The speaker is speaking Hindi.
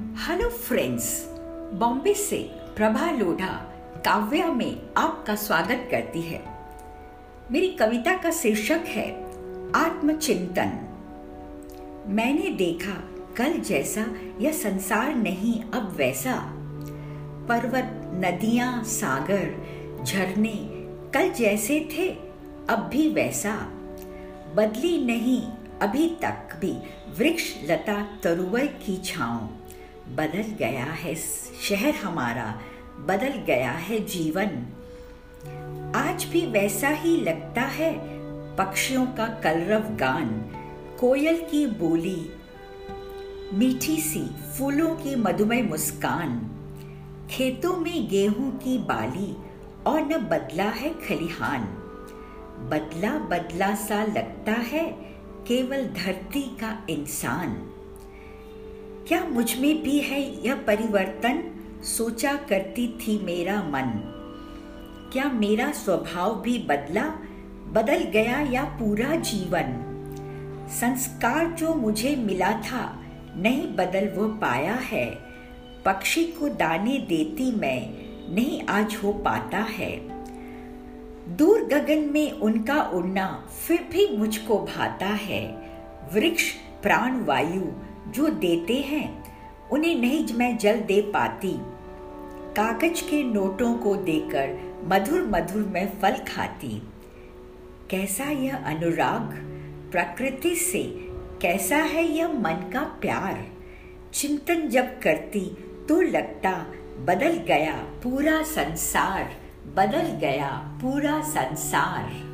हेलो फ्रेंड्स, बॉम्बे से प्रभा लोढ़ा काव्या में आपका स्वागत करती है। मेरी कविता का शीर्षक है आत्मचिंतन। मैंने देखा कल जैसा यह संसार नहीं अब वैसा। पर्वत, नदियाँ, सागर, झरने कल जैसे थे, अब भी वैसा। बदली नहीं अभी तक भी वृक्ष, लता तरुवर की छांव। बदल गया है शहर हमारा, बदल गया है जीवन। आज भी वैसा ही लगता है पक्षियों का कलरव गान, कोयल की बोली, मीठी सी फूलों की मधुमय मुस्कान। खेतों में गेहूँ की बाली और न बदला है खलिहान। बदला बदला सा लगता है केवल धरती का इंसान। क्या मुझमें भी है यह परिवर्तन? सोचा करती थी मेरा मन। क्या मेरा स्वभाव भी बदला? बदल गया या पूरा जीवन? संस्कार जो मुझे मिला था, नहीं बदल वो पाया है। पक्षी को दाने देती मैं, नहीं आज हो पाता है। दूर गगन में उनका उड़ना फिर भी मुझको भाता है। वृक्ष, प्राण, वायु जो देते हैं, उन्हें नहीं मैं जल दे पाती। कागज़ के नोटों को देकर मधुर मधुर मैं फल खाती। कैसा यह अनुराग प्रकृति से, कैसा है यह मन का प्यार। चिंतन जब करती तो लगता बदल गया पूरा संसार, बदल गया पूरा संसार।